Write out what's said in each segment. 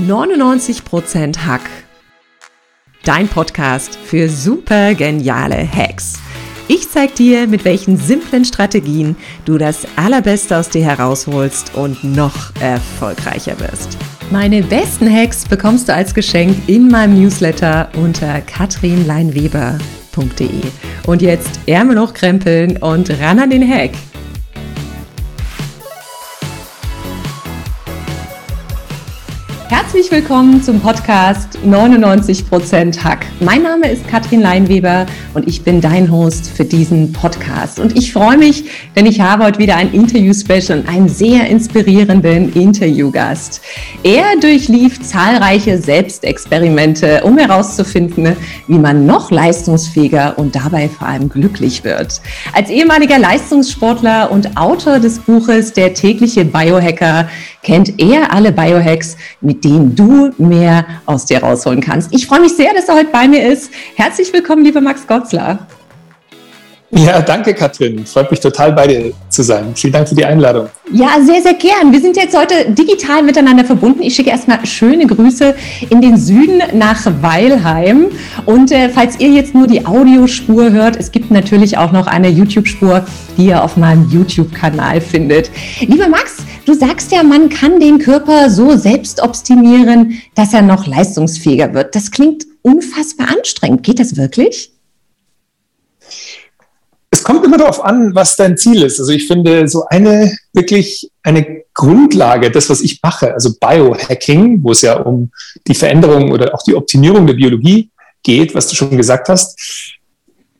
99% Hack. Dein Podcast für super geniale Hacks. Ich zeig dir, mit welchen simplen Strategien du das Allerbeste aus dir herausholst und noch erfolgreicher wirst. Meine besten Hacks bekommst du als Geschenk in meinem Newsletter unter katrinleinweber.de. Und jetzt Ärmel hochkrempeln und ran an den Hack. Herzlich willkommen zum Podcast 99% Hack. Mein Name ist Katrin Leinweber und ich bin dein Host für diesen Podcast. Und ich freue mich, denn ich habe heute wieder ein Interview-Special und einen sehr inspirierenden Interviewgast. Er durchlief zahlreiche Selbstexperimente, um herauszufinden, wie man noch leistungsfähiger und dabei vor allem glücklich wird. Als ehemaliger Leistungssportler und Autor des Buches Der tägliche Biohacker kennt er alle Biohacks, mit denen du mehr aus dir rausholen kannst. Ich freue mich sehr, dass er heute bei mir ist. Herzlich willkommen, lieber Max Gotzler. Ja, danke, Katrin. Freut mich total, bei dir zu sein. Vielen Dank für die Einladung. Ja, sehr, sehr gern. Wir sind jetzt heute digital miteinander verbunden. Ich schicke erstmal schöne Grüße in den Süden nach Weilheim. Und äh, falls ihr jetzt nur die Audiospur hört, es gibt natürlich auch noch eine YouTube-Spur, die ihr auf meinem YouTube-Kanal findet. Lieber Max, du sagst ja, man kann den Körper so selbst optimieren, dass er noch leistungsfähiger wird. Das klingt unfassbar anstrengend. Geht das wirklich? Es kommt immer darauf an, was dein Ziel ist. Also ich finde so eine wirklich eine Grundlage, das, was ich mache, also Biohacking, wo es ja um die Veränderung oder auch die Optimierung der Biologie geht, was du schon gesagt hast,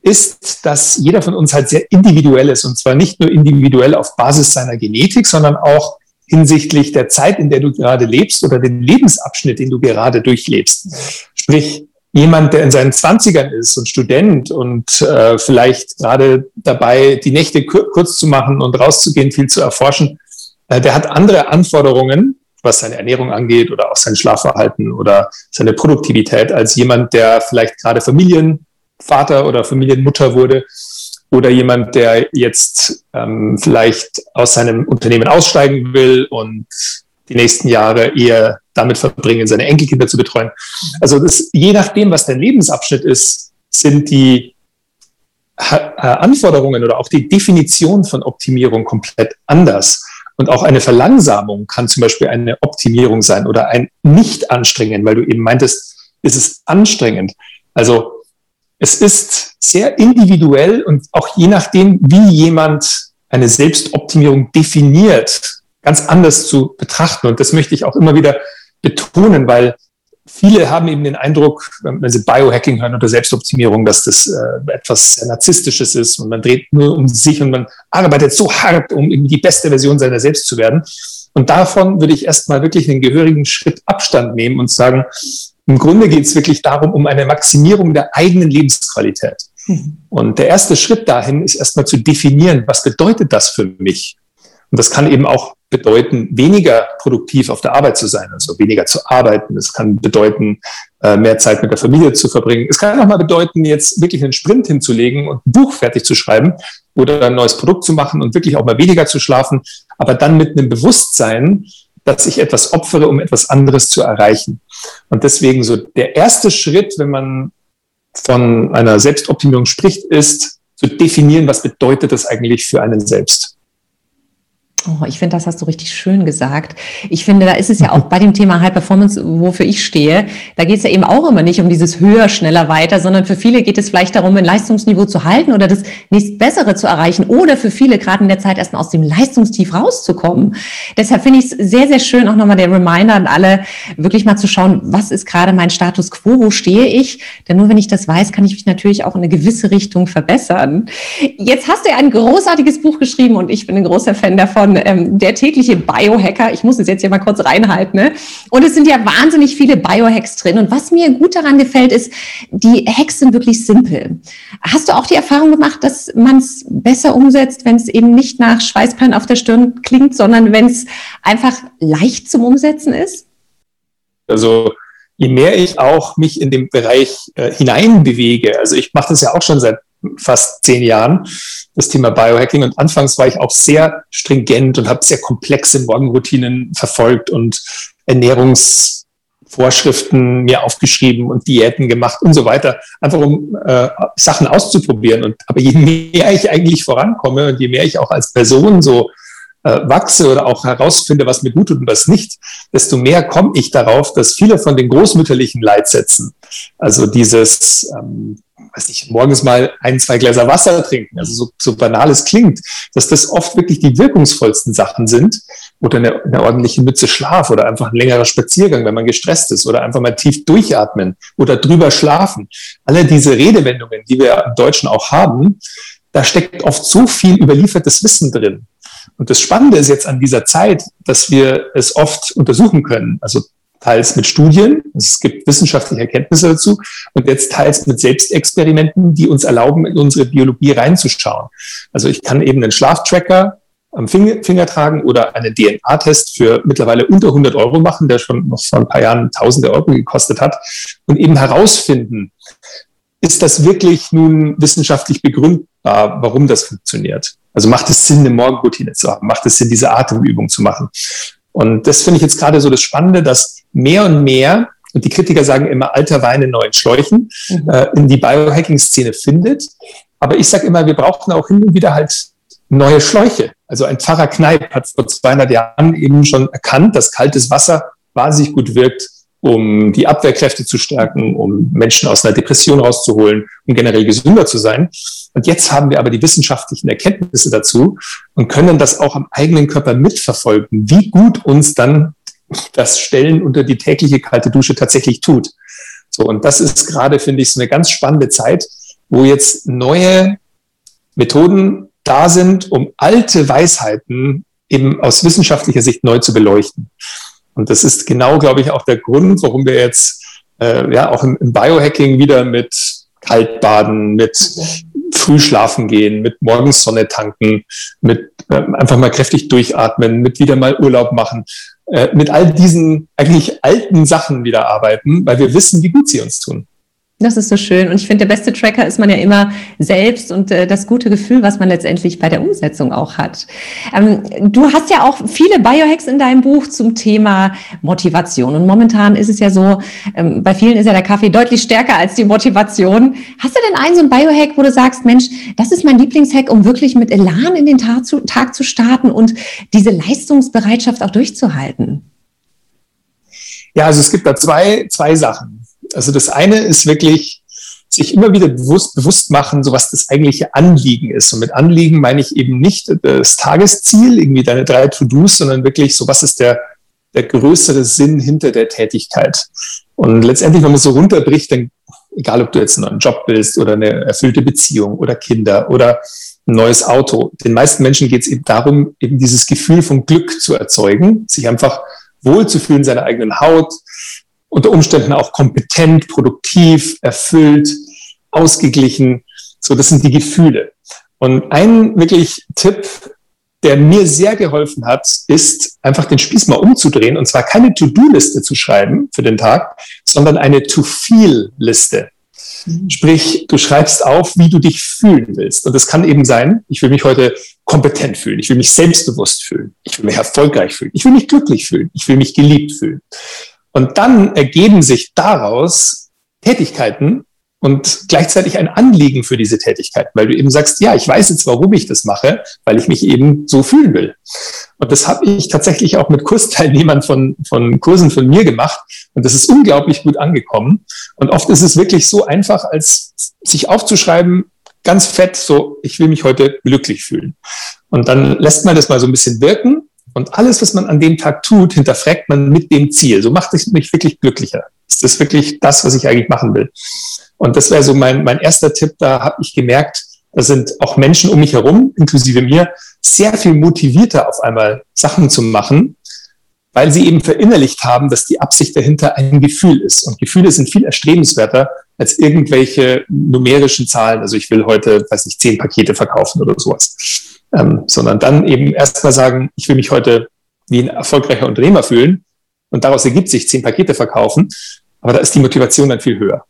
ist, dass jeder von uns halt sehr individuell ist und zwar nicht nur individuell auf Basis seiner Genetik, sondern auch hinsichtlich der Zeit, in der du gerade lebst oder den Lebensabschnitt, den du gerade durchlebst. Sprich, jemand, der in seinen Zwanzigern ist und Student und äh, vielleicht gerade dabei, die Nächte kurz zu machen und rauszugehen, viel zu erforschen, äh, der hat andere Anforderungen, was seine Ernährung angeht oder auch sein Schlafverhalten oder seine Produktivität, als jemand, der vielleicht gerade Familienvater oder Familienmutter wurde oder jemand, der jetzt ähm, vielleicht aus seinem Unternehmen aussteigen will und die nächsten Jahre eher damit verbringen, seine Enkelkinder zu betreuen. Also das, je nachdem, was dein Lebensabschnitt ist, sind die äh, Anforderungen oder auch die Definition von Optimierung komplett anders. Und auch eine Verlangsamung kann zum Beispiel eine Optimierung sein oder ein Nicht-Anstrengen, weil du eben meintest, ist es anstrengend. Also es ist sehr individuell und auch je nachdem, wie jemand eine Selbstoptimierung definiert, ganz anders zu betrachten. Und das möchte ich auch immer wieder betonen, weil viele haben eben den Eindruck, wenn sie Biohacking hören oder Selbstoptimierung, dass das äh, etwas Narzisstisches ist und man dreht nur um sich und man arbeitet so hart, um irgendwie die beste Version seiner selbst zu werden. Und davon würde ich erstmal wirklich einen gehörigen Schritt Abstand nehmen und sagen, im Grunde geht es wirklich darum, um eine Maximierung der eigenen Lebensqualität. Mhm. Und der erste Schritt dahin ist erstmal zu definieren, was bedeutet das für mich? Und das kann eben auch bedeuten, weniger produktiv auf der Arbeit zu sein, also weniger zu arbeiten. Es kann bedeuten, äh, mehr Zeit mit der Familie zu verbringen. Es kann auch mal bedeuten, jetzt wirklich einen Sprint hinzulegen und ein Buch fertig zu schreiben oder ein neues Produkt zu machen und wirklich auch mal weniger zu schlafen, aber dann mit einem Bewusstsein, dass ich etwas opfere, um etwas anderes zu erreichen. Und deswegen so der erste Schritt, wenn man von einer Selbstoptimierung spricht, ist zu definieren, was bedeutet das eigentlich für einen selbst. Oh, ich finde, das hast du richtig schön gesagt. Ich finde, da ist es ja auch bei dem Thema High Performance, wofür ich stehe, da geht es ja eben auch immer nicht um dieses höher, schneller, weiter, sondern für viele geht es vielleicht darum, ein Leistungsniveau zu halten oder das nächstbessere zu erreichen oder für viele gerade in der Zeit erstmal aus dem Leistungstief rauszukommen. Deshalb finde ich es sehr, sehr schön, auch nochmal der Reminder an alle, wirklich mal zu schauen, was ist gerade mein Status quo, wo stehe ich? Denn nur wenn ich das weiß, kann ich mich natürlich auch in eine gewisse Richtung verbessern. Jetzt hast du ja ein großartiges Buch geschrieben und ich bin ein großer Fan davon von ähm, der tägliche Biohacker. Ich muss es jetzt hier mal kurz reinhalten. Ne? Und es sind ja wahnsinnig viele Biohacks drin. Und was mir gut daran gefällt, ist, die Hacks sind wirklich simpel. Hast du auch die Erfahrung gemacht, dass man es besser umsetzt, wenn es eben nicht nach Schweißperlen auf der Stirn klingt, sondern wenn es einfach leicht zum Umsetzen ist? Also je mehr ich auch mich in den Bereich äh, hineinbewege, also ich mache das ja auch schon seit fast zehn Jahren, das Thema Biohacking. Und anfangs war ich auch sehr stringent und habe sehr komplexe Morgenroutinen verfolgt und Ernährungsvorschriften Vorschriften mir aufgeschrieben und Diäten gemacht und so weiter, einfach um äh, Sachen auszuprobieren. Und aber je mehr ich eigentlich vorankomme und je mehr ich auch als Person so äh, wachse oder auch herausfinde, was mir gut tut und was nicht, desto mehr komme ich darauf, dass viele von den großmütterlichen Leitsätzen, also dieses ähm, weiß nicht, morgens mal ein, zwei Gläser Wasser trinken, also so, so banal es klingt, dass das oft wirklich die wirkungsvollsten Sachen sind oder eine, eine ordentliche Mütze Schlaf oder einfach ein längerer Spaziergang, wenn man gestresst ist oder einfach mal tief durchatmen oder drüber schlafen. Alle diese Redewendungen, die wir im Deutschen auch haben, da steckt oft so viel überliefertes Wissen drin. Und das Spannende ist jetzt an dieser Zeit, dass wir es oft untersuchen können. Also teils mit Studien, es gibt wissenschaftliche Erkenntnisse dazu, und jetzt teils mit Selbstexperimenten, die uns erlauben, in unsere Biologie reinzuschauen. Also ich kann eben einen Schlaftracker am Finger, Finger tragen oder einen DNA-Test für mittlerweile unter 100 Euro machen, der schon noch vor ein paar Jahren tausende Euro gekostet hat, und eben herausfinden, ist das wirklich nun wissenschaftlich begründbar, warum das funktioniert? Also macht es Sinn, eine Morgenroutine zu haben? Macht es Sinn, diese Atemübung zu machen? Und das finde ich jetzt gerade so das Spannende, dass mehr und mehr, und die Kritiker sagen immer, alter Wein in neuen Schläuchen, mhm. äh, in die Biohacking-Szene findet. Aber ich sage immer, wir brauchen auch hin und wieder halt neue Schläuche. Also ein Pfarrer Kneip hat vor 200 Jahren eben schon erkannt, dass kaltes Wasser wahnsinnig gut wirkt, um die Abwehrkräfte zu stärken, um Menschen aus einer Depression rauszuholen, um generell gesünder zu sein. Und jetzt haben wir aber die wissenschaftlichen Erkenntnisse dazu und können das auch am eigenen Körper mitverfolgen, wie gut uns dann das Stellen unter die tägliche kalte Dusche tatsächlich tut. So, und das ist gerade, finde ich, so eine ganz spannende Zeit, wo jetzt neue Methoden da sind, um alte Weisheiten eben aus wissenschaftlicher Sicht neu zu beleuchten. Und das ist genau, glaube ich, auch der Grund, warum wir jetzt äh, ja auch im, Biohacking wieder mit Kaltbaden, mit früh schlafen gehen, mit morgens Sonne tanken, mit äh, einfach mal kräftig durchatmen, mit wieder mal Urlaub machen, äh, mit all diesen eigentlich alten Sachen wieder arbeiten, weil wir wissen, wie gut sie uns tun. Das ist so schön. Und ich finde, der beste Tracker ist man ja immer selbst und äh, das gute Gefühl, was man letztendlich bei der Umsetzung auch hat. Ähm, du hast ja auch viele Biohacks in deinem Buch zum Thema Motivation. Und momentan ist es ja so, ähm, bei vielen ist ja der Kaffee deutlich stärker als die Motivation. Hast du denn einen so einen Biohack, wo du sagst, Mensch, das ist mein Lieblingshack, um wirklich mit Elan in den Tag zu, Tag zu starten und diese Leistungsbereitschaft auch durchzuhalten? Ja, also es gibt da zwei, zwei Sachen. Also das eine ist wirklich sich immer wieder bewusst, bewusst machen, so was das eigentliche Anliegen ist. Und mit Anliegen meine ich eben nicht das Tagesziel, irgendwie deine drei To-Dos, sondern wirklich so, was ist der, der größere Sinn hinter der Tätigkeit. Und letztendlich, wenn man so runterbricht, dann, egal ob du jetzt einen neuen Job willst oder eine erfüllte Beziehung oder Kinder oder ein neues Auto, den meisten Menschen geht es eben darum, eben dieses Gefühl von Glück zu erzeugen, sich einfach wohlzufühlen in seiner eigenen Haut, unter Umständen auch kompetent, produktiv, erfüllt, ausgeglichen. So, das sind die Gefühle. Und ein wirklich Tipp, der mir sehr geholfen hat, ist einfach den Spieß mal umzudrehen und zwar keine To-Do-Liste zu schreiben für den Tag, sondern eine To-Feel-Liste. Sprich, du schreibst auf, wie du dich fühlen willst. Und das kann eben sein, ich will mich heute kompetent fühlen, ich will mich selbstbewusst fühlen, ich will mich erfolgreich fühlen, ich will mich glücklich fühlen, ich will mich geliebt fühlen. Und dann ergeben sich daraus Tätigkeiten und gleichzeitig ein Anliegen für diese Tätigkeit, weil du eben sagst, ja, ich weiß jetzt, warum ich das mache, weil ich mich eben so fühlen will. Und das habe ich tatsächlich auch mit Kursteilnehmern von, von Kursen von mir gemacht. Und das ist unglaublich gut angekommen. Und oft ist es wirklich so einfach, als sich aufzuschreiben, ganz fett, so, ich will mich heute glücklich fühlen. Und dann lässt man das mal so ein bisschen wirken und alles, was man an dem Tag tut, hinterfragt man mit dem Ziel. So macht es mich wirklich glücklicher. Ist das wirklich das, was ich eigentlich machen will? Und das wäre so mein, mein erster Tipp. Da habe ich gemerkt, da sind auch Menschen um mich herum, inklusive mir, sehr viel motivierter auf einmal Sachen zu machen, weil sie eben verinnerlicht haben, dass die Absicht dahinter ein Gefühl ist. Und Gefühle sind viel erstrebenswerter als irgendwelche numerischen Zahlen. Also ich will heute, weiß nicht, zehn Pakete verkaufen oder sowas ähm, sondern dann eben erstmal sagen, ich will mich heute wie ein erfolgreicher Unternehmer fühlen und daraus ergibt sich zehn Pakete verkaufen, aber da ist die Motivation dann viel höher.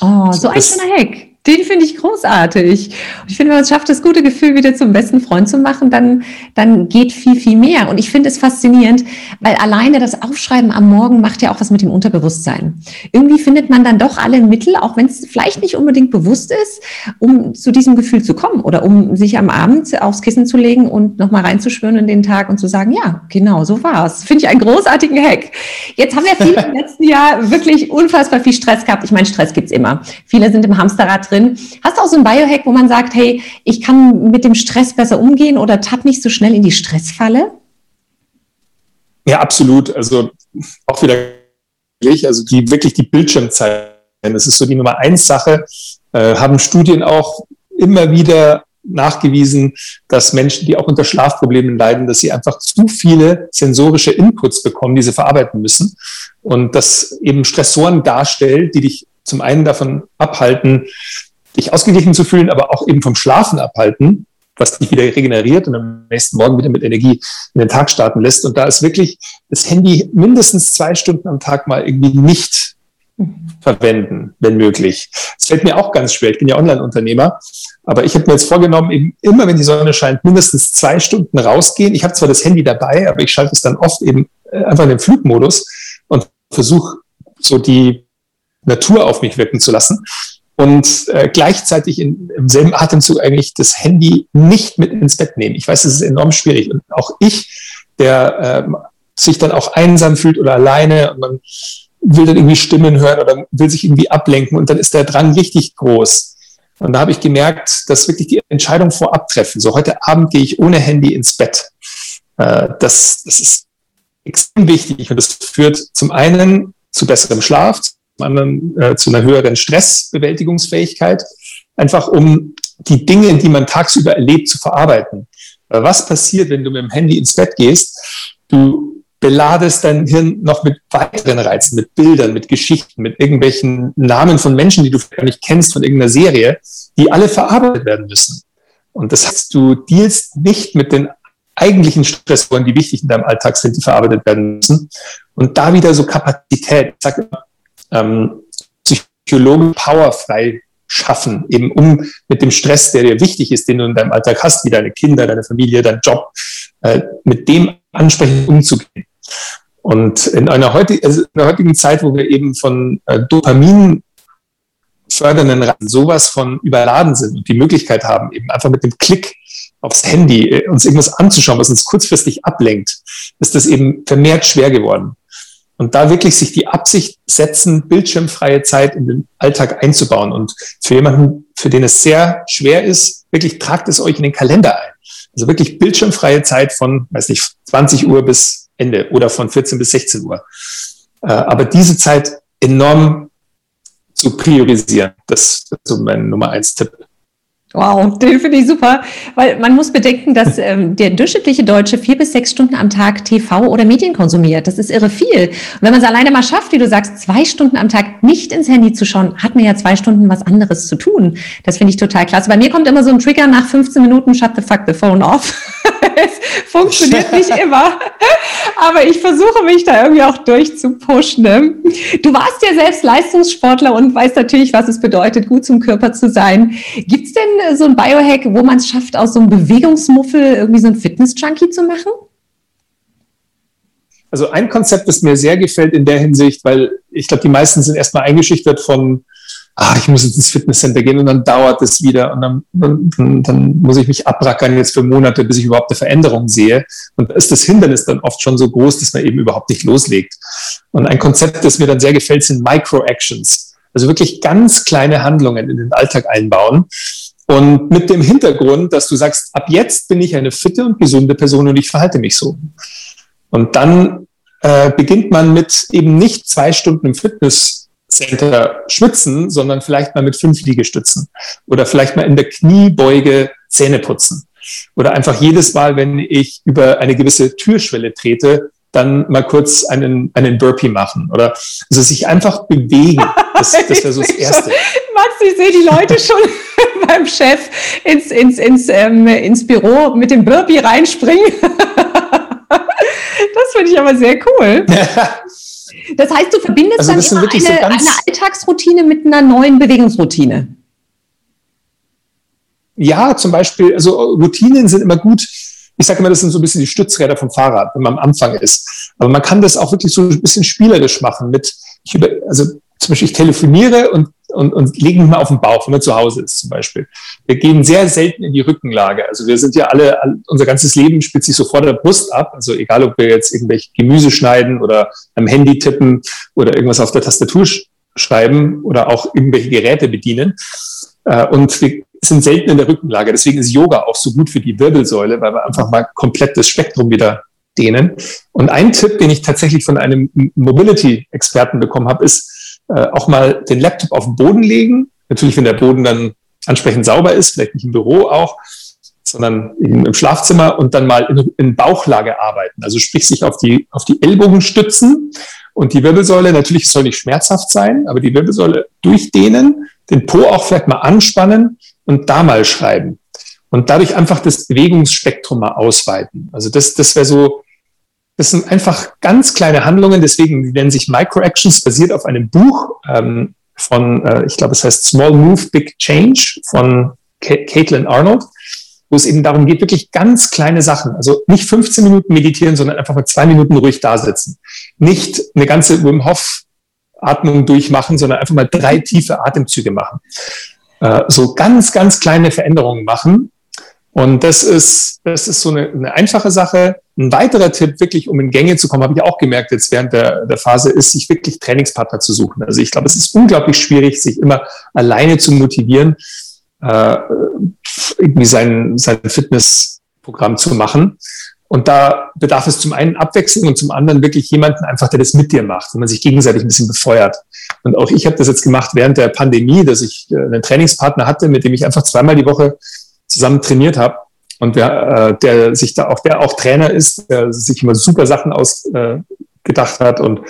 Oh, so, so ein schöner Hack. Den finde ich großartig. ich finde, wenn man es schafft, das gute Gefühl wieder zum besten Freund zu machen, dann, dann geht viel, viel mehr. Und ich finde es faszinierend, weil alleine das Aufschreiben am Morgen macht ja auch was mit dem Unterbewusstsein. Irgendwie findet man dann doch alle Mittel, auch wenn es vielleicht nicht unbedingt bewusst ist, um zu diesem Gefühl zu kommen oder um sich am Abend aufs Kissen zu legen und nochmal reinzuschwören in den Tag und zu sagen, ja, genau, so war es. Finde ich einen großartigen Hack. Jetzt haben wir viele im letzten Jahr wirklich unfassbar viel Stress gehabt. Ich meine, Stress gibt's immer. Viele sind im Hamsterrad drin. Hast du auch so ein Biohack, wo man sagt, hey, ich kann mit dem Stress besser umgehen oder tapp nicht so schnell in die Stressfalle? Ja, absolut. Also auch wieder also die wirklich die Bildschirmzeit. Das ist so die Nummer eins Sache. Äh, haben Studien auch immer wieder nachgewiesen, dass Menschen, die auch unter Schlafproblemen leiden, dass sie einfach zu viele sensorische Inputs bekommen, die sie verarbeiten müssen. Und das eben Stressoren darstellt, die dich zum einen davon abhalten, dich ausgeglichen zu fühlen, aber auch eben vom Schlafen abhalten, was dich wieder regeneriert und am nächsten Morgen wieder mit Energie in den Tag starten lässt. Und da ist wirklich das Handy mindestens zwei Stunden am Tag mal irgendwie nicht verwenden, wenn möglich. Es fällt mir auch ganz schwer. Ich bin ja Online-Unternehmer, aber ich habe mir jetzt vorgenommen, eben immer wenn die Sonne scheint, mindestens zwei Stunden rausgehen. Ich habe zwar das Handy dabei, aber ich schalte es dann oft eben äh, einfach in den Flugmodus und versuche so die Natur auf mich wirken zu lassen und äh, gleichzeitig in, im selben Atemzug eigentlich das Handy nicht mit ins Bett nehmen. Ich weiß, es ist enorm schwierig und auch ich, der äh, sich dann auch einsam fühlt oder alleine und man will dann irgendwie Stimmen hören oder will sich irgendwie ablenken und dann ist der Drang richtig groß. Und da habe ich gemerkt, dass wirklich die Entscheidung vorab treffen. So heute Abend gehe ich ohne Handy ins Bett. Äh, das, das ist extrem wichtig und das führt zum einen zu besserem Schlaf, anderen äh, zu einer höheren Stressbewältigungsfähigkeit, einfach um die Dinge, die man tagsüber erlebt, zu verarbeiten. Was passiert, wenn du mit dem Handy ins Bett gehst? Du beladest dein Hirn noch mit weiteren Reizen, mit Bildern, mit Geschichten, mit irgendwelchen Namen von Menschen, die du gar nicht kennst von irgendeiner Serie, die alle verarbeitet werden müssen. Und das heißt, du dealst nicht mit den eigentlichen Stressoren, die wichtig in deinem Alltag sind, die verarbeitet werden müssen. Und da wieder so Kapazität, ich sag immer, ähm, Psychologen powerfrei schaffen, eben um mit dem Stress, der dir wichtig ist, den du in deinem Alltag hast, wie deine Kinder, deine Familie, dein Job, äh, mit dem ansprechend umzugehen. Und in einer, heutig, also in einer heutigen Zeit, wo wir eben von äh, Dopamin fördernden Raten sowas von überladen sind und die Möglichkeit haben, eben einfach mit dem Klick aufs Handy äh, uns irgendwas anzuschauen, was uns kurzfristig ablenkt, ist das eben vermehrt schwer geworden. Und da wirklich sich die Absicht setzen, bildschirmfreie Zeit in den Alltag einzubauen. Und für jemanden, für den es sehr schwer ist, wirklich tragt es euch in den Kalender ein. Also wirklich bildschirmfreie Zeit von, weiß nicht, 20 Uhr bis Ende oder von 14 bis 16 Uhr. Äh, aber diese Zeit enorm zu priorisieren, das ist so mein Nummer eins Tipp. Wow, den finde ich super, weil man muss bedenken, dass ähm, der durchschnittliche Deutsche vier bis sechs Stunden am Tag TV oder Medien konsumiert. Das ist irre viel. Und wenn man es alleine mal schafft, wie du sagst, zwei Stunden am Tag nicht ins Handy zu schauen, hat man ja zwei Stunden was anderes zu tun. Das finde ich total klasse. Bei mir kommt immer so ein Trigger nach 15 Minuten, shut the fuck the phone off. Es funktioniert nicht immer, aber ich versuche mich da irgendwie auch durchzupushen. Ne? Du warst ja selbst Leistungssportler und weißt natürlich, was es bedeutet, gut zum Körper zu sein. Gibt es denn so ein Biohack, wo man es schafft, aus so einem Bewegungsmuffel irgendwie so ein Fitness-Junkie zu machen? Also ein Konzept, das mir sehr gefällt in der Hinsicht, weil ich glaube, die meisten sind erstmal eingeschüchtert von ah, ich muss jetzt ins Fitnesscenter gehen und dann dauert es wieder und dann, dann, dann muss ich mich abrackern jetzt für Monate, bis ich überhaupt eine Veränderung sehe. Und ist das Hindernis dann oft schon so groß, dass man eben überhaupt nicht loslegt. Und ein Konzept, das mir dann sehr gefällt, sind Micro-Actions. Also wirklich ganz kleine Handlungen in den Alltag einbauen. Und mit dem Hintergrund, dass du sagst, ab jetzt bin ich eine fitte und gesunde Person und ich verhalte mich so. Und dann äh, beginnt man mit eben nicht zwei Stunden im Fitness Center schwitzen, sondern vielleicht mal mit fünf Liegestützen oder vielleicht mal in der Kniebeuge Zähne putzen oder einfach jedes Mal, wenn ich über eine gewisse Türschwelle trete, dann mal kurz einen, einen Burpee machen oder also sich einfach bewegen. Das, das wäre so das Erste. Max, ich sehe die Leute schon beim Chef ins, ins, ins, ähm, ins Büro mit dem Burpee reinspringen. das finde ich aber sehr cool. Das heißt, du verbindest also dann immer eine, so eine Alltagsroutine mit einer neuen Bewegungsroutine. ja, zum Beispiel, also Routinen sind immer gut. Ich sage immer, das sind so ein bisschen die Stützräder vom Fahrrad, wenn man am Anfang ist. Aber man kann das auch wirklich so ein bisschen spielerisch machen mit, ich über, also zum Beispiel ich telefoniere und, und, und mich mal auf den Bauch, wenn man zu Hause ist zum Beispiel. Wir gehen sehr selten in die Rückenlage. Also wir sind ja alle, unser ganzes Leben spielt sich so vor der Brust ab. Also egal, ob wir jetzt irgendwelche Gemüse schneiden oder am Handy tippen oder irgendwas auf der Tastatur sch schreiben oder auch irgendwelche Geräte bedienen. Äh, und wir sind selten in der Rückenlage. Deswegen ist Yoga auch so gut für die Wirbelsäule, weil wir einfach mal komplett das Spektrum wieder dehnen. Und ein Tipp, den ich tatsächlich von einem Mobility-Experten bekommen habe, ist äh, auch mal den Laptop auf den Boden legen. Natürlich, wenn der Boden dann ansprechend sauber ist, vielleicht nicht im Büro auch, sondern im Schlafzimmer und dann mal in, in Bauchlage arbeiten. Also sprich sich auf die, auf die Ellbogen stützen und die Wirbelsäule, natürlich soll nicht schmerzhaft sein, aber die Wirbelsäule durchdehnen, den Po auch vielleicht mal anspannen und da mal schreiben. Und dadurch einfach das Bewegungsspektrum mal ausweiten. Also das, das wäre so, das sind einfach ganz kleine Handlungen, deswegen nennen sich Microactions, basiert auf einem Buch ähm, von, äh, ich glaube, es heißt Small Move, Big Change von Caitlin Arnold, wo es eben darum geht, wirklich ganz kleine Sachen, also nicht 15 Minuten meditieren, sondern einfach mal zwei Minuten ruhig da sitzen. Nicht eine ganze Wim Hof Atmung durchmachen, sondern einfach mal drei tiefe Atemzüge machen. Äh, so ganz, ganz kleine Veränderungen machen. Und das ist, das ist so eine, eine einfache Sache. Ein weiterer Tipp, wirklich um in Gänge zu kommen, habe ich auch gemerkt jetzt während der, der Phase, ist, sich wirklich Trainingspartner zu suchen. Also ich glaube, es ist unglaublich schwierig, sich immer alleine zu motivieren, äh, irgendwie sein, sein Fitnessprogramm zu machen. Und da bedarf es zum einen Abwechslung und zum anderen wirklich jemanden einfach, der das mit dir macht, wo man sich gegenseitig ein bisschen befeuert. Und auch ich habe das jetzt gemacht während der Pandemie, dass ich äh, einen Trainingspartner hatte, mit dem ich einfach zweimal die Woche zusammen trainiert habe. Und der, äh, der sich da auch, der auch Trainer ist, der sich immer super Sachen ausgedacht hat und,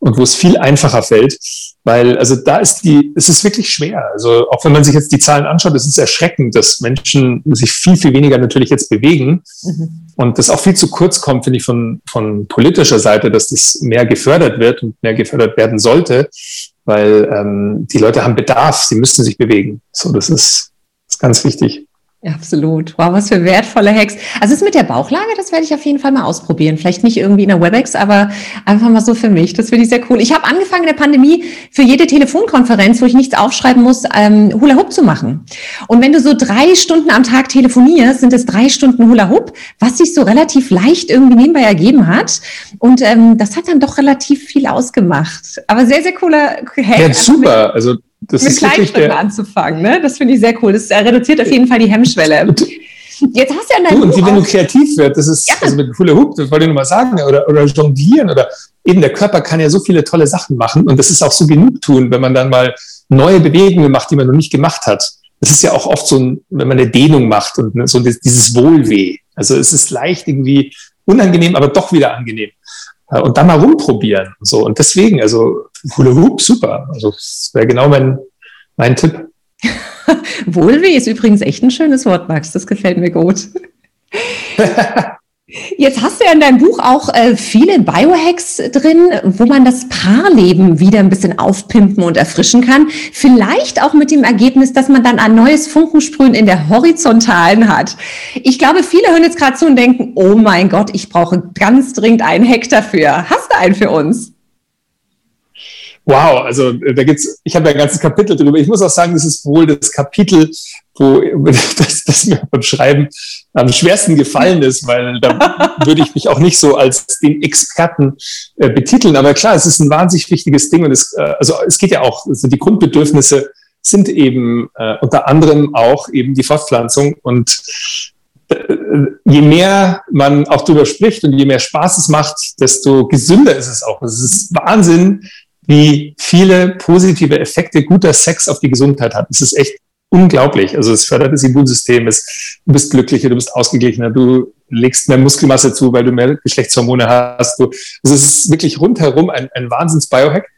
und wo es viel einfacher fällt. Weil, also da ist die, es ist wirklich schwer. Also auch wenn man sich jetzt die Zahlen anschaut, es ist erschreckend, dass Menschen sich viel, viel weniger natürlich jetzt bewegen. Mhm. Und das auch viel zu kurz kommt, finde ich, von, von politischer Seite, dass das mehr gefördert wird und mehr gefördert werden sollte, weil ähm, die Leute haben Bedarf, sie müssen sich bewegen. So, das ist, das ist ganz wichtig. Absolut. Wow, was für wertvolle Hacks. Also das mit der Bauchlage, das werde ich auf jeden Fall mal ausprobieren. Vielleicht nicht irgendwie in der WebEx, aber einfach mal so für mich. Das finde ich sehr cool. Ich habe angefangen in der Pandemie für jede Telefonkonferenz, wo ich nichts aufschreiben muss, ähm, Hula Hoop zu machen. Und wenn du so drei Stunden am Tag telefonierst, sind es drei Stunden Hula Hoop, was sich so relativ leicht irgendwie nebenbei ergeben hat. Und ähm, das hat dann doch relativ viel ausgemacht. Aber sehr, sehr cooler Hack. Ja, super. Also das mit Kleinschritten anzufangen. Ne? Das finde ich sehr cool. Das reduziert auf jeden Fall die Hemmschwelle. Jetzt hast du ja du, Und wenn du kreativ wirst, das ist ja. also mit Hula Hoop, das wollte ich nur mal sagen, oder, oder jonglieren oder eben der Körper kann ja so viele tolle Sachen machen und das ist auch so genug tun, wenn man dann mal neue Bewegungen macht, die man noch nicht gemacht hat. Das ist ja auch oft so, ein, wenn man eine Dehnung macht und so dieses Wohlweh. Also es ist leicht irgendwie unangenehm, aber doch wieder angenehm. Und dann mal rumprobieren. So. Und deswegen, also Hula Hoop, super. Also das wäre genau mein, mein Tipp. Wohlweh ist übrigens echt ein schönes Wort, Max. Das gefällt mir gut. Jetzt hast du ja in deinem Buch auch äh, viele Biohacks drin, wo man das Paarleben wieder ein bisschen aufpimpen und erfrischen kann. Vielleicht auch mit dem Ergebnis, dass man dann ein neues Funkensprühen in der Horizontalen hat. Ich glaube, viele hören jetzt gerade zu und denken, oh mein Gott, ich brauche ganz dringend einen Hack dafür. Hast du einen für uns? Wow, also äh, da gibt's, ich habe ja ein ganzes Kapitel drüber. Ich muss auch sagen, das ist wohl das Kapitel, wo das, das mir beim Schreiben am schwersten gefallen ist, weil da würde ich mich auch nicht so als den Experten äh, betiteln. Aber klar, es ist ein wahnsinnig wichtiges Ding und es, äh, also es geht ja auch, also die Grundbedürfnisse sind eben äh, unter anderem auch eben die Fortpflanzung und äh, je mehr man auch darüber spricht und je mehr Spaß es macht, desto gesünder ist es auch. Es ist Wahnsinn, wie viele positive Effekte guter Sex auf die Gesundheit hat. Es ist echt unglaublich. Also es fördert das Immunsystem, es, du bist glücklicher, du bist ausgeglichener, du legst mehr Muskelmasse zu, weil du mehr Geschlechtshormone hast. Du, es ist wirklich rundherum ein, ein Wahnsinns-Biohack.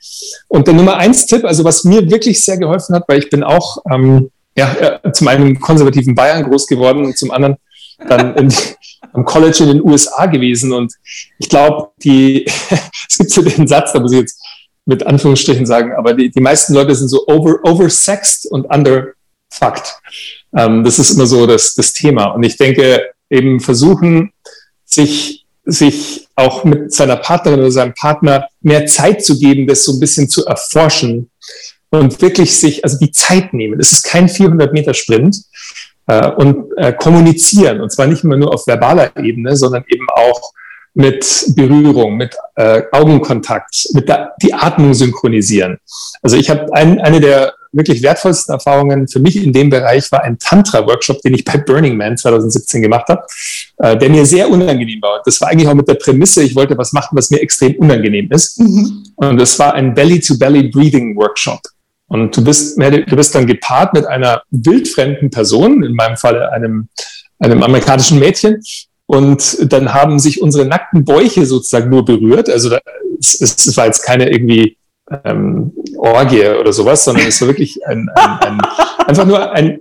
Und der Nummer eins Tipp, also was mir wirklich sehr geholfen hat, weil ich bin auch ähm, ja, zum einen konservativen Bayern groß geworden und zum anderen dann in, am College in den USA gewesen. Und ich glaube, die, es gibt so den Satz, da muss ich jetzt mit Anführungsstrichen sagen, aber die, die meisten Leute sind so over, oversexed und underfucked. Ähm, das ist immer so das, das Thema. Und ich denke, eben versuchen, sich, sich auch mit seiner Partnerin oder seinem Partner mehr Zeit zu geben, das so ein bisschen zu erforschen und wirklich sich, also die Zeit nehmen. Es ist kein 400 Meter Sprint äh, und äh, kommunizieren. Und zwar nicht immer nur auf verbaler Ebene, sondern eben auch mit Berührung, mit äh, Augenkontakt, mit der, die Atmung synchronisieren. Also ich habe ein, eine der wirklich wertvollsten Erfahrungen für mich in dem Bereich war ein Tantra-Workshop, den ich bei Burning Man 2017 gemacht habe, äh, der mir sehr unangenehm war. Das war eigentlich auch mit der Prämisse, ich wollte was machen, was mir extrem unangenehm ist. Mhm. Und das war ein Belly-to-Belly-Breathing-Workshop. Und du bist, du bist dann gepaart mit einer wildfremden Person, in meinem Falle einem, einem amerikanischen Mädchen, und dann haben sich unsere nackten Bäuche sozusagen nur berührt. Also da, es, es war jetzt keine irgendwie ähm, Orgie oder sowas, sondern es war wirklich ein, ein, ein, einfach nur ein,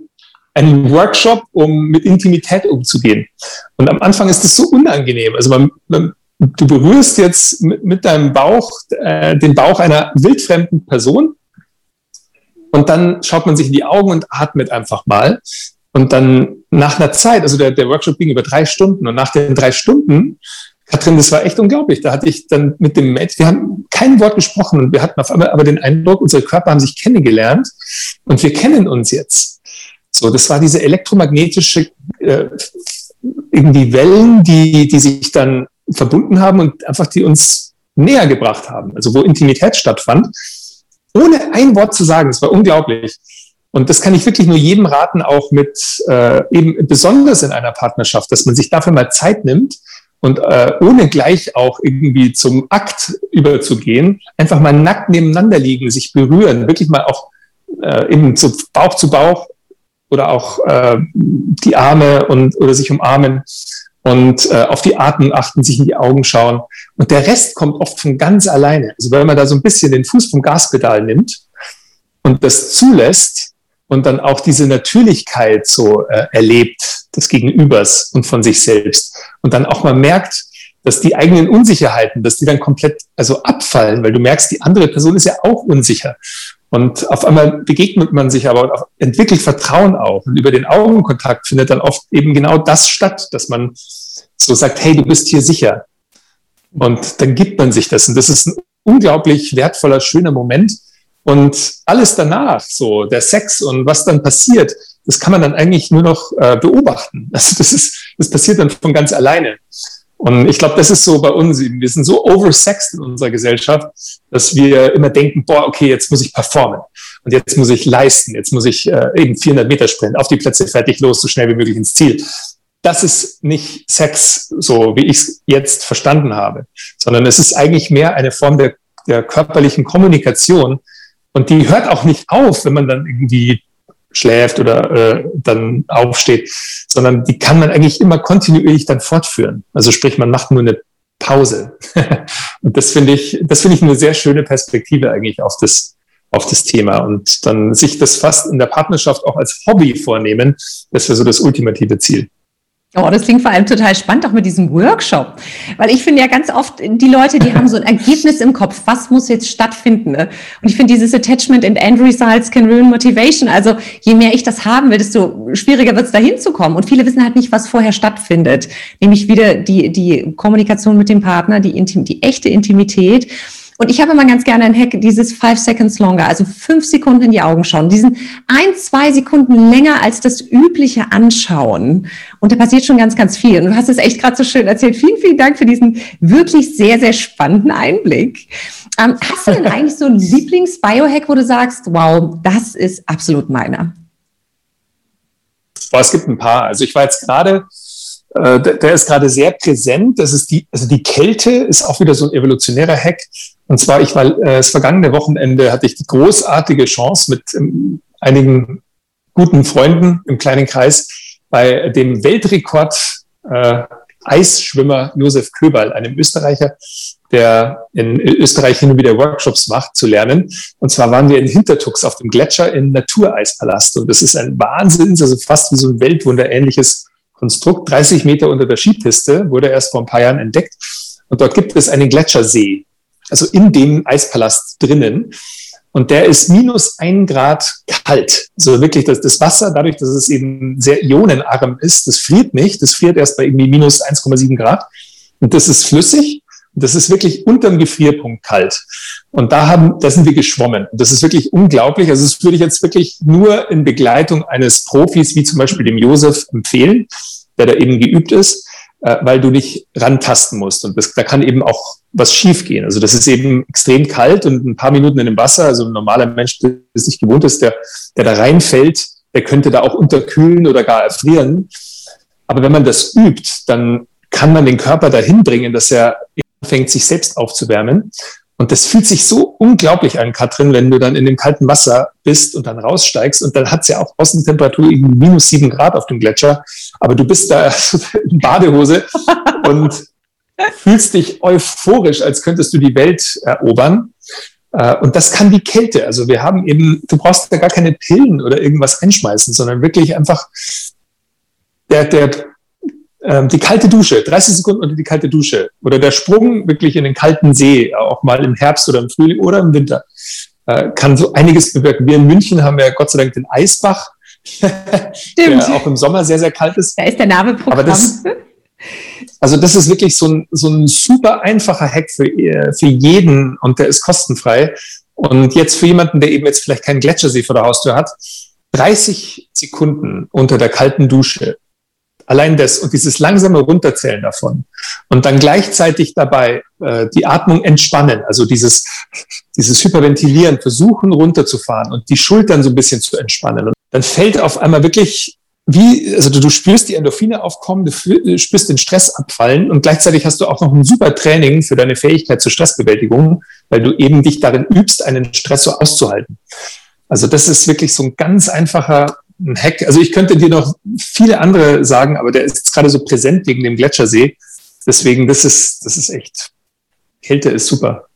ein Workshop, um mit Intimität umzugehen. Und am Anfang ist das so unangenehm. Also man, man, du berührst jetzt mit, mit deinem Bauch äh, den Bauch einer wildfremden Person und dann schaut man sich in die Augen und atmet einfach mal. Und dann nach einer Zeit, also der, der Workshop ging über drei Stunden und nach den drei Stunden, Katrin, das war echt unglaublich. Da hatte ich dann mit dem Mädchen, wir haben kein Wort gesprochen und wir hatten auf einmal aber den Eindruck, unsere Körper haben sich kennengelernt und wir kennen uns jetzt. So, das war diese elektromagnetische äh, irgendwie Wellen, die, die sich dann verbunden haben und einfach die uns näher gebracht haben. Also wo Intimität stattfand, ohne ein Wort zu sagen. Das war unglaublich. Und das kann ich wirklich nur jedem raten, auch mit äh, eben besonders in einer Partnerschaft, dass man sich dafür mal Zeit nimmt und äh, ohne gleich auch irgendwie zum Akt überzugehen, einfach mal nackt nebeneinander liegen, sich berühren, wirklich mal auch äh, eben so Bauch zu Bauch oder auch äh, die Arme und oder sich umarmen und äh, auf die Atmung achten, sich in die Augen schauen. Und der Rest kommt oft von ganz alleine. Also wenn man da so ein bisschen den Fuß vom Gaspedal nimmt und das zulässt, und dann auch diese Natürlichkeit so äh, erlebt des Gegenübers und von sich selbst und dann auch mal merkt, dass die eigenen Unsicherheiten, dass die dann komplett also abfallen, weil du merkst, die andere Person ist ja auch unsicher. Und auf einmal begegnet man sich aber und entwickelt Vertrauen auch. Und über den Augenkontakt findet dann oft eben genau das statt, dass man so sagt, hey, du bist hier sicher. Und dann gibt man sich das. Und das ist ein unglaublich wertvoller, schöner Moment, und alles danach, so der Sex und was dann passiert, das kann man dann eigentlich nur noch äh, beobachten. Also das ist, das passiert dann von ganz alleine. Und ich glaube, das ist so bei uns. Wir sind so oversexed in unserer Gesellschaft, dass wir immer denken, boah, okay, jetzt muss ich performen. Und jetzt muss ich leisten. Jetzt muss ich äh, eben 400 Meter sprinten, auf die Plätze fertig, los, so schnell wie möglich ins Ziel. Das ist nicht Sex, so wie ich es jetzt verstanden habe, sondern es ist eigentlich mehr eine Form der, der körperlichen Kommunikation, und die hört auch nicht auf, wenn man dann irgendwie schläft oder äh, dann aufsteht, sondern die kann man eigentlich immer kontinuierlich dann fortführen. Also sprich, man macht nur eine Pause. und das finde ich, das finde ich eine sehr schöne Perspektive eigentlich auf das, auf das Thema. Und dann sich das fast in der Partnerschaft auch als Hobby vornehmen, das wäre so das ultimative Ziel. Oh, das klingt vor allem total spannend, auch mit diesem Workshop. Weil ich finde ja ganz oft, die Leute, die haben so ein Ergebnis im Kopf, was muss jetzt stattfinden? Ne? Und ich finde, dieses Attachment and End Results can ruin motivation. Also je mehr ich das haben will, desto schwieriger wird es da hinzukommen. Und viele wissen halt nicht, was vorher stattfindet. Nämlich wieder die, die Kommunikation mit dem Partner, die, Intim die echte Intimität. Und ich habe immer ganz gerne ein Hack, dieses Five Seconds Longer, also fünf Sekunden in die Augen schauen, diesen ein, zwei Sekunden länger als das übliche anschauen. Und da passiert schon ganz, ganz viel. Und du hast es echt gerade so schön erzählt. Vielen, vielen Dank für diesen wirklich sehr, sehr spannenden Einblick. Ähm, hast du denn eigentlich so einen Lieblings-Biohack, wo du sagst, wow, das ist absolut meiner? Boah, es gibt ein paar. Also ich war jetzt gerade äh, der, ist gerade sehr präsent. Das ist die, also die Kälte ist auch wieder so ein evolutionärer Hack. Und zwar, ich war äh, das vergangene Wochenende hatte ich die großartige Chance mit ähm, einigen guten Freunden im kleinen Kreis bei dem Weltrekord äh, Eisschwimmer Josef Köberl, einem Österreicher, der in Österreich hin und wieder Workshops macht, zu lernen. Und zwar waren wir in Hintertux auf dem Gletscher im Natureispalast. Und das ist ein Wahnsinn, also fast wie so ein Weltwunder ähnliches Konstrukt. 30 Meter unter der Skipiste wurde erst vor ein paar Jahren entdeckt. Und dort gibt es einen Gletschersee also in dem Eispalast drinnen. und der ist minus ein Grad kalt. Also wirklich, das, das Wasser, dadurch, dass es eben sehr ionenarm ist, das friert nicht. Das friert erst bei irgendwie minus 1,7 Grad. Und das ist flüssig. Das ist wirklich unterm Gefrierpunkt kalt. Und da haben, da sind wir geschwommen. Und das ist wirklich unglaublich. Also das würde ich jetzt wirklich nur in Begleitung eines Profis, wie zum Beispiel dem Josef, empfehlen, der da eben geübt ist, äh, weil du nicht rantasten musst. Und das, da kann eben auch was schiefgehen. Also das ist eben extrem kalt und ein paar Minuten in dem Wasser. Also ein normaler Mensch, der es nicht gewohnt ist, der, der da reinfällt, der könnte da auch unterkühlen oder gar erfrieren. Aber wenn man das übt, dann kann man den Körper dahin bringen, dass er anfängt, sich selbst aufzuwärmen. Und das fühlt sich so unglaublich an, Katrin, wenn du dann in dem kalten Wasser bist und dann raussteigst. Und dann hat es ja auch Außentemperatur irgendwie minus sieben Grad auf dem Gletscher. Aber du bist da in Badehose und fühlst dich euphorisch, als könntest du die Welt erobern. Äh, und das kann die Kälte. Also wir haben eben, du brauchst da gar keine Pillen oder irgendwas einschmeißen, sondern wirklich einfach der, der ähm, die kalte Dusche, 30 Sekunden unter die kalte Dusche oder der Sprung wirklich in den kalten See, auch mal im Herbst oder im Frühling oder im Winter, äh, kann so einiges bewirken. Wir in München haben ja Gott sei Dank den Eisbach, der auch im Sommer sehr, sehr kalt ist. Da ist der Name Programm. Aber das, also das ist wirklich so ein, so ein super einfacher Hack für, für jeden und der ist kostenfrei. Und jetzt für jemanden, der eben jetzt vielleicht keinen Gletschersee vor der Haustür hat, 30 Sekunden unter der kalten Dusche Allein das und dieses langsame Runterzählen davon und dann gleichzeitig dabei äh, die Atmung entspannen, also dieses, dieses Hyperventilieren, versuchen runterzufahren und die Schultern so ein bisschen zu entspannen. Und dann fällt auf einmal wirklich wie, also du, du spürst die Endorphine aufkommen, du spürst den Stress abfallen und gleichzeitig hast du auch noch ein super Training für deine Fähigkeit zur Stressbewältigung, weil du eben dich darin übst, einen Stress so auszuhalten. Also das ist wirklich so ein ganz einfacher ein Hack. Also ich könnte dir noch viele andere sagen, aber der ist gerade so präsent wegen dem Gletschersee. Deswegen, das ist, das ist echt, Kälte ist super.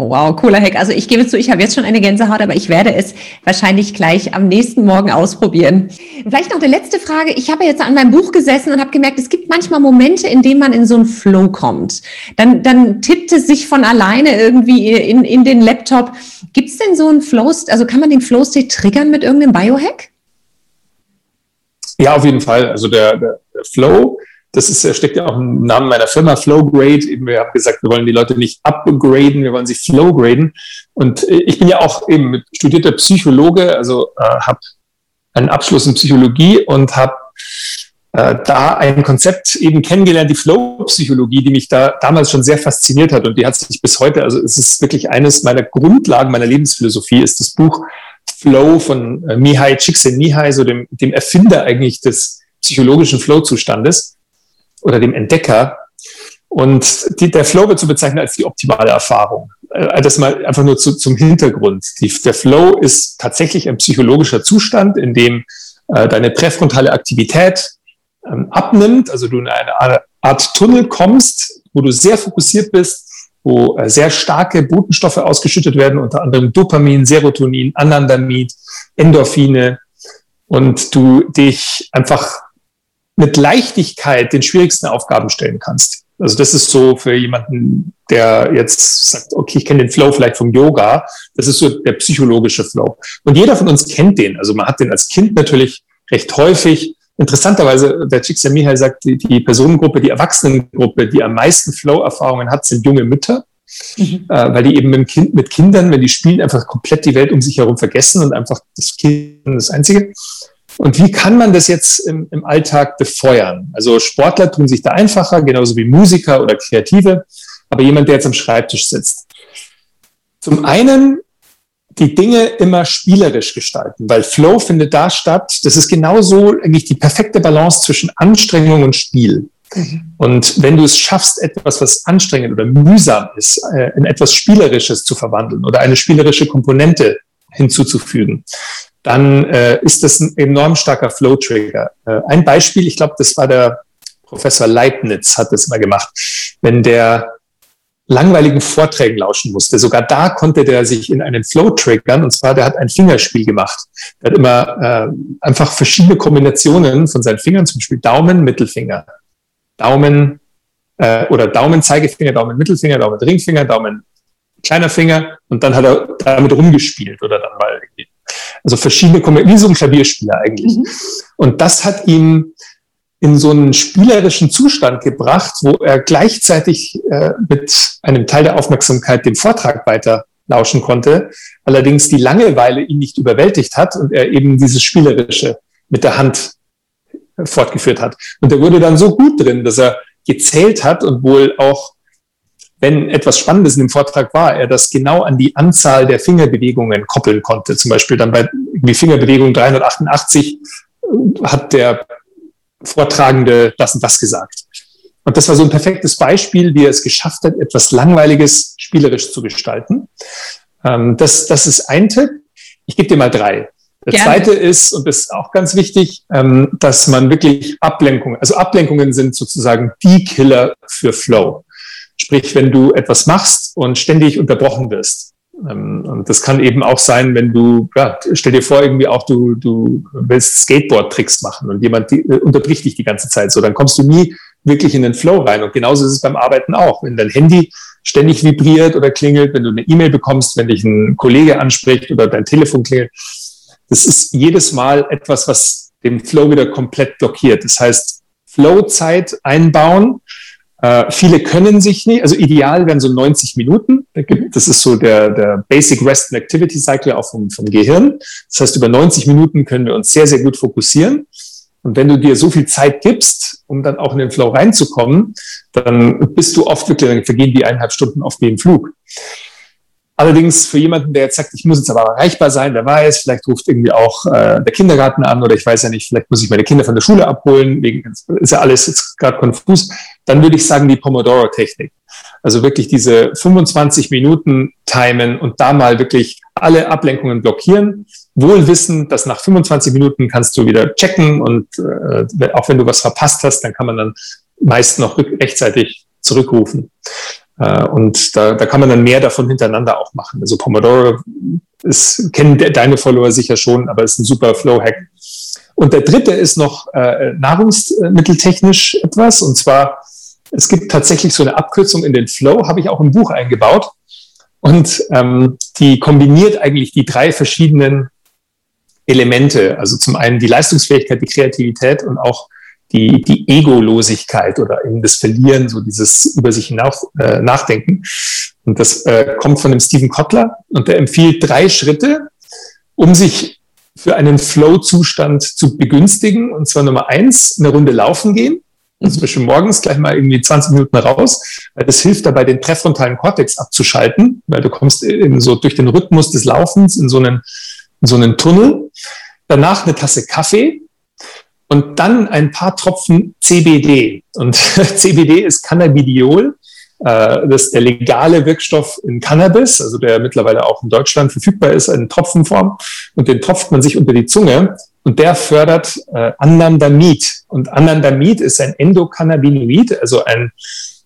Oh, wow, cooler Hack. Also ich gebe zu, ich habe jetzt schon eine Gänsehaut, aber ich werde es wahrscheinlich gleich am nächsten Morgen ausprobieren. Vielleicht noch eine letzte Frage. Ich habe jetzt an meinem Buch gesessen und habe gemerkt, es gibt manchmal Momente, in denen man in so einen Flow kommt. Dann, dann tippt es sich von alleine irgendwie in, in den Laptop. Gibt es denn so einen Flow, also kann man den Flow-State triggern mit irgendeinem Biohack? Ja, auf jeden Fall. Also der, der Flow, das ist, steckt ja auch im Namen meiner Firma, Flowgrade. Eben, wir haben gesagt, wir wollen die Leute nicht upgraden, wir wollen sie flowgraden. Und ich bin ja auch eben studierter Psychologe, also äh, habe einen Abschluss in Psychologie und habe äh, da ein Konzept eben kennengelernt, die Flow-Psychologie, die mich da damals schon sehr fasziniert hat und die hat sich bis heute, also es ist wirklich eines meiner Grundlagen meiner Lebensphilosophie, ist das Buch Flow von äh, Mihai Csikszentmihalyi, so dem, dem Erfinder eigentlich des psychologischen Flow-Zustandes oder dem Entdecker. Und die, der Flow wird so bezeichnet als die optimale Erfahrung. Äh, das mal einfach nur zu, zum Hintergrund. Die, der Flow ist tatsächlich ein psychologischer Zustand, in dem äh, deine präfrontale Aktivität ähm, abnimmt, also du in eine Art Tunnel kommst, wo du sehr fokussiert bist, wo äh, sehr starke Botenstoffe ausgeschüttet werden, unter anderem Dopamin, Serotonin, Anandamid, Endorphine und du dich einfach mit Leichtigkeit den schwierigsten Aufgaben stellen kannst. Also das ist so für jemanden, der jetzt sagt, okay, ich kenne den Flow vielleicht vom Yoga. Das ist so der psychologische Flow. Und jeder von uns kennt den. Also man hat den als Kind natürlich recht häufig. Interessanterweise, der Csikszentmihalyi sagt, die, die Personengruppe, die Erwachsenengruppe, die am meisten Flow-Erfahrungen hat, sind junge Mütter. Mhm. Äh, weil die eben mit, kind, mit Kindern, wenn die spielen, einfach komplett die Welt um sich herum vergessen und einfach das Kind das Einzige. Und wie kann man das jetzt im, im Alltag befeuern? Also Sportler tun sich da einfacher, genauso wie Musiker oder Kreative, aber jemand, der jetzt am Schreibtisch sitzt. Zum einen die Dinge immer spielerisch gestalten, weil Flow findet da statt. Das ist genauso eigentlich die perfekte Balance zwischen Anstrengung und Spiel. Mhm. Und wenn du es schaffst, etwas, was anstrengend oder mühsam ist, äh, in etwas Spielerisches zu verwandeln oder eine spielerische Komponente hinzuzufügen, dann äh, ist das ein enorm starker Flow-Trigger. Äh, ein Beispiel, ich glaube, das war der Professor Leibniz, hat das mal gemacht. Wenn der langweiligen Vorträgen lauschen musste. Sogar da konnte der sich in einen Flow triggern. Und zwar, der hat ein Fingerspiel gemacht. Der hat immer äh, einfach verschiedene Kombinationen von seinen Fingern, zum Beispiel Daumen, Mittelfinger, Daumen äh, oder Daumen, Zeigefinger, Daumen, Mittelfinger, Daumen, Ringfinger, Daumen, kleiner Finger und dann hat er damit rumgespielt oder dann mal irgendwie. Also verschiedene, wie so ein Klavierspieler eigentlich. Mhm. Und das hat ihn in so einen spielerischen Zustand gebracht, wo er gleichzeitig äh, mit einem Teil der Aufmerksamkeit dem Vortrag weiter lauschen konnte, allerdings die Langeweile ihn nicht überwältigt hat und er eben dieses Spielerische mit der Hand fortgeführt hat. Und er wurde dann so gut drin, dass er gezählt hat und wohl auch, wenn etwas Spannendes in dem Vortrag war, er das genau an die Anzahl der Fingerbewegungen koppeln konnte. Zum Beispiel dann bei irgendwie Fingerbewegung 388 hat der Vortragende das und das gesagt. Und das war so ein perfektes Beispiel, wie er es geschafft hat, etwas Langweiliges spielerisch zu gestalten. Ähm, das, das ist ein Tipp. Ich gebe dir mal drei. Der Gerne. zweite ist, und das ist auch ganz wichtig, ähm, dass man wirklich Ablenkungen, also Ablenkungen sind sozusagen die Killer für Flow. Sprich, wenn du etwas machst und ständig unterbrochen wirst. Ähm, und das kann eben auch sein, wenn du, ja, stell dir vor, irgendwie auch du, du willst Skateboard-Tricks machen und jemand die, äh, unterbricht dich die ganze Zeit so, dann kommst du nie wirklich in den Flow rein. Und genauso ist es beim Arbeiten auch. Wenn dein Handy ständig vibriert oder klingelt, wenn du eine E-Mail bekommst, wenn dich ein Kollege anspricht oder dein Telefon klingelt, das ist jedes Mal etwas, was den Flow wieder komplett blockiert. Das heißt, Flow-Zeit einbauen. Äh, viele können sich nicht, also ideal wären so 90 Minuten. Das ist so der, der Basic Rest and Activity Cycle auch vom, vom Gehirn. Das heißt, über 90 Minuten können wir uns sehr, sehr gut fokussieren. Und wenn du dir so viel Zeit gibst, um dann auch in den Flow reinzukommen, dann bist du oft wirklich, dann vergehen die eineinhalb Stunden auf dem Flug. Allerdings für jemanden, der jetzt sagt, ich muss jetzt aber erreichbar sein, wer weiß, vielleicht ruft irgendwie auch äh, der Kindergarten an oder ich weiß ja nicht, vielleicht muss ich meine Kinder von der Schule abholen, wegen, ist ja alles jetzt gerade konfus, dann würde ich sagen die Pomodoro-Technik. Also wirklich diese 25 Minuten timen und da mal wirklich alle Ablenkungen blockieren. Wohl wissen, dass nach 25 Minuten kannst du wieder checken und äh, auch wenn du was verpasst hast, dann kann man dann meist noch rechtzeitig zurückrufen. Äh, und da, da kann man dann mehr davon hintereinander auch machen. Also Pomodoro ist, kennen deine Follower sicher schon, aber ist ein super Flow-Hack. Und der dritte ist noch äh, nahrungsmitteltechnisch etwas. Und zwar, es gibt tatsächlich so eine Abkürzung in den Flow, habe ich auch im Buch eingebaut. Und ähm, die kombiniert eigentlich die drei verschiedenen Elemente. Also zum einen die Leistungsfähigkeit, die Kreativität und auch die, die Egolosigkeit oder eben das Verlieren, so dieses über sich hinaus äh, nachdenken. Und das äh, kommt von dem Stephen Kotler und der empfiehlt drei Schritte, um sich für einen Flow-Zustand zu begünstigen. Und zwar Nummer eins, eine Runde laufen gehen. Also zum Beispiel morgens gleich mal irgendwie 20 Minuten raus, weil das hilft dabei, den präfrontalen Kortex abzuschalten, weil du kommst eben so durch den Rhythmus des Laufens in so einen, in so einen Tunnel. Danach eine Tasse Kaffee, und dann ein paar Tropfen CBD. Und CBD ist Cannabidiol. Äh, das ist der legale Wirkstoff in Cannabis, also der mittlerweile auch in Deutschland verfügbar ist, in Tropfenform. Und den tropft man sich unter die Zunge und der fördert äh, Anandamid. Und Anandamid ist ein Endokannabinoid, also ein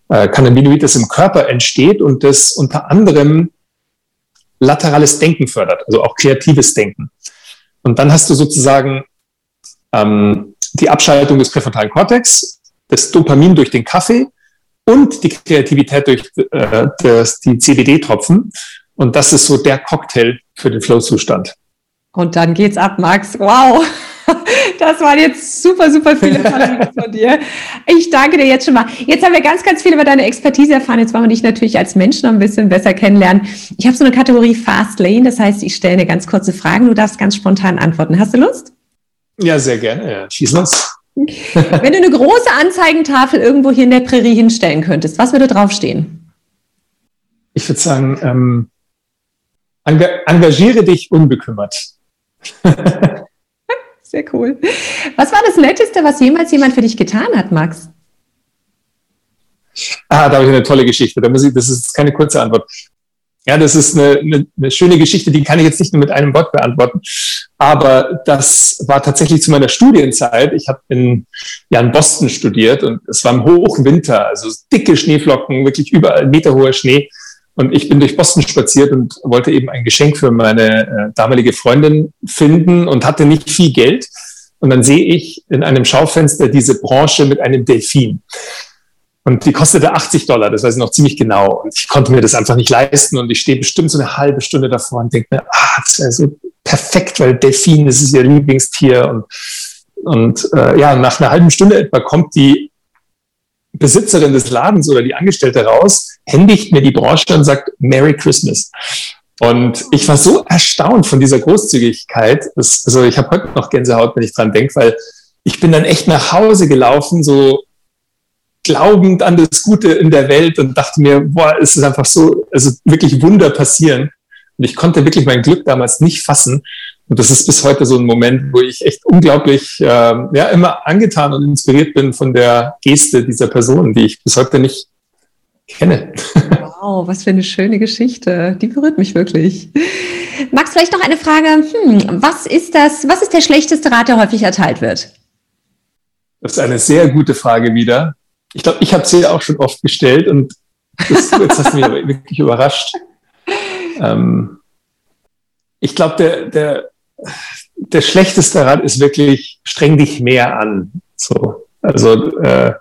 äh, Cannabinoid, das im Körper entsteht und das unter anderem laterales Denken fördert, also auch kreatives Denken. Und dann hast du sozusagen ähm, die Abschaltung des präfrontalen Kortex, das Dopamin durch den Kaffee und die Kreativität durch äh, das, die CBD-Tropfen. Und das ist so der Cocktail für den Flow-Zustand. Und dann geht's ab, Max. Wow. Das waren jetzt super, super viele Fragen von dir. Ich danke dir jetzt schon mal. Jetzt haben wir ganz, ganz viel über deine Expertise erfahren. Jetzt wollen wir dich natürlich als Mensch noch ein bisschen besser kennenlernen. Ich habe so eine Kategorie Fast Lane. Das heißt, ich stelle eine ganz kurze Frage. Du darfst ganz spontan antworten. Hast du Lust? Ja, sehr gerne. Ja. Schieß los. Wenn du eine große Anzeigentafel irgendwo hier in der Prärie hinstellen könntest, was würde draufstehen? Ich würde sagen, ähm, engagiere dich unbekümmert. Sehr cool. Was war das Netteste, was jemals jemand für dich getan hat, Max? Ah, da habe ich eine tolle Geschichte. Da muss ich, das ist keine kurze Antwort. Ja, das ist eine, eine, eine schöne Geschichte, die kann ich jetzt nicht nur mit einem Wort beantworten. Aber das war tatsächlich zu meiner Studienzeit. Ich habe in, ja, in Boston studiert und es war im Hochwinter, also dicke Schneeflocken, wirklich überall meterhoher Schnee. Und ich bin durch Boston spaziert und wollte eben ein Geschenk für meine äh, damalige Freundin finden und hatte nicht viel Geld. Und dann sehe ich in einem Schaufenster diese Branche mit einem Delfin. Und die kostete 80 Dollar, das weiß ich noch ziemlich genau. Und ich konnte mir das einfach nicht leisten. Und ich stehe bestimmt so eine halbe Stunde davor und denke mir, ah, das wäre so perfekt, weil Delfin, das ist ihr Lieblingstier. Und, und äh, ja, nach einer halben Stunde etwa kommt die Besitzerin des Ladens oder die Angestellte raus, händigt mir die Branche und sagt Merry Christmas. Und ich war so erstaunt von dieser Großzügigkeit. Dass, also ich habe heute noch Gänsehaut, wenn ich dran denke, weil ich bin dann echt nach Hause gelaufen, so glaubend an das Gute in der Welt und dachte mir, boah, es ist einfach so, also wirklich Wunder passieren. Und ich konnte wirklich mein Glück damals nicht fassen. Und das ist bis heute so ein Moment, wo ich echt unglaublich, äh, ja, immer angetan und inspiriert bin von der Geste dieser Person, die ich bis heute nicht kenne. Wow, was für eine schöne Geschichte. Die berührt mich wirklich. Max, vielleicht noch eine Frage. Hm, was ist das, was ist der schlechteste Rat, der häufig erteilt wird? Das ist eine sehr gute Frage wieder. Ich glaube, ich habe sie ja auch schon oft gestellt und das, jetzt hast du mich aber wirklich überrascht. Ähm, ich glaube, der, der, der schlechteste Rat ist wirklich, streng dich mehr an. So, also äh,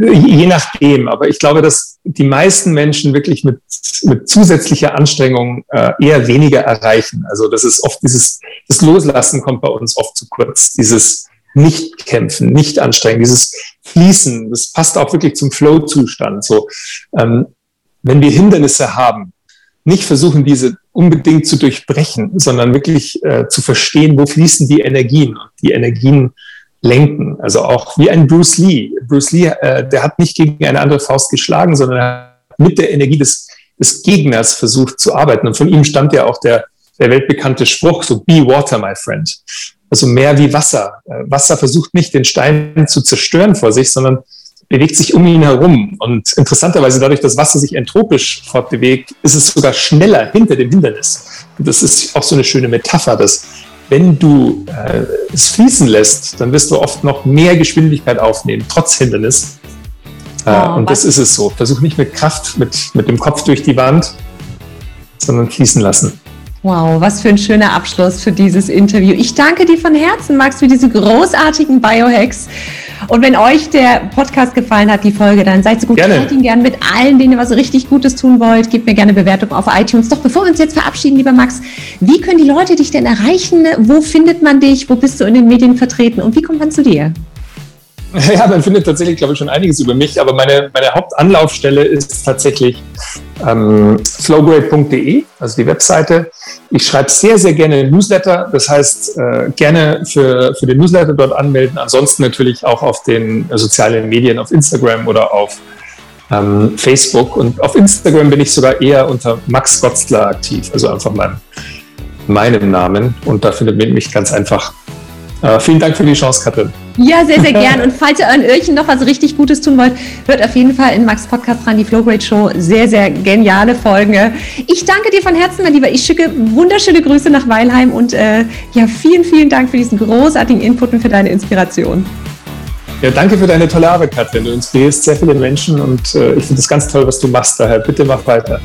je nachdem, aber ich glaube, dass die meisten Menschen wirklich mit, mit zusätzlicher Anstrengung äh, eher weniger erreichen. Also das ist oft dieses, das Loslassen kommt bei uns oft zu kurz. Dieses nicht kämpfen, nicht anstrengen, dieses Fließen, das passt auch wirklich zum Flow-Zustand. So, ähm, wenn wir Hindernisse haben, nicht versuchen, diese unbedingt zu durchbrechen, sondern wirklich äh, zu verstehen, wo fließen die Energien die Energien lenken. Also auch wie ein Bruce Lee. Bruce Lee, äh, der hat nicht gegen eine andere Faust geschlagen, sondern er mit der Energie des, des Gegners versucht zu arbeiten. Und von ihm stammt ja auch der, der weltbekannte Spruch, so be water, my friend. Also mehr wie Wasser. Äh, Wasser versucht nicht den Stein zu zerstören vor sich, sondern bewegt sich um ihn herum. Und interessanterweise, dadurch, dass Wasser sich entropisch fortbewegt, ist es sogar schneller hinter dem Hindernis. Und das ist auch so eine schöne Metapher, dass wenn du äh, es fließen lässt, dann wirst du oft noch mehr Geschwindigkeit aufnehmen, trotz Hindernis. Äh, oh, und das ist es so. Versuch nicht mit Kraft, mit, mit dem Kopf durch die Wand, sondern fließen lassen. Wow, was für ein schöner Abschluss für dieses Interview. Ich danke dir von Herzen, Max, für diese großartigen Biohacks. Und wenn euch der Podcast gefallen hat, die Folge, dann seid so gut, gerne. teilt ihn gerne mit allen, denen ihr was richtig Gutes tun wollt. Gebt mir gerne Bewertung auf iTunes. Doch bevor wir uns jetzt verabschieden, lieber Max, wie können die Leute dich denn erreichen? Wo findet man dich? Wo bist du in den Medien vertreten? Und wie kommt man zu dir? Ja, man findet tatsächlich, glaube ich, schon einiges über mich, aber meine, meine Hauptanlaufstelle ist tatsächlich ähm, flowgrade.de, also die Webseite. Ich schreibe sehr, sehr gerne Newsletter, das heißt, äh, gerne für, für den Newsletter dort anmelden, ansonsten natürlich auch auf den äh, sozialen Medien, auf Instagram oder auf ähm, Facebook. Und auf Instagram bin ich sogar eher unter Max Gotzler aktiv, also einfach mein, meinem Namen. Und da findet man mich ganz einfach äh, vielen Dank für die Chance, Katrin. Ja, sehr, sehr gern. Und falls ihr euren Öhrchen noch was richtig Gutes tun wollt, hört auf jeden Fall in Max Podcast rein, die Flowgrade Show. Sehr, sehr geniale Folge. Ich danke dir von Herzen, mein Lieber. Ich schicke wunderschöne Grüße nach Weilheim und äh, ja, vielen, vielen Dank für diesen großartigen Input und für deine Inspiration. Ja, danke für deine tolle Arbeit, Katrin. Du inspirierst sehr viele Menschen und äh, ich finde es ganz toll, was du machst. Daher bitte mach weiter.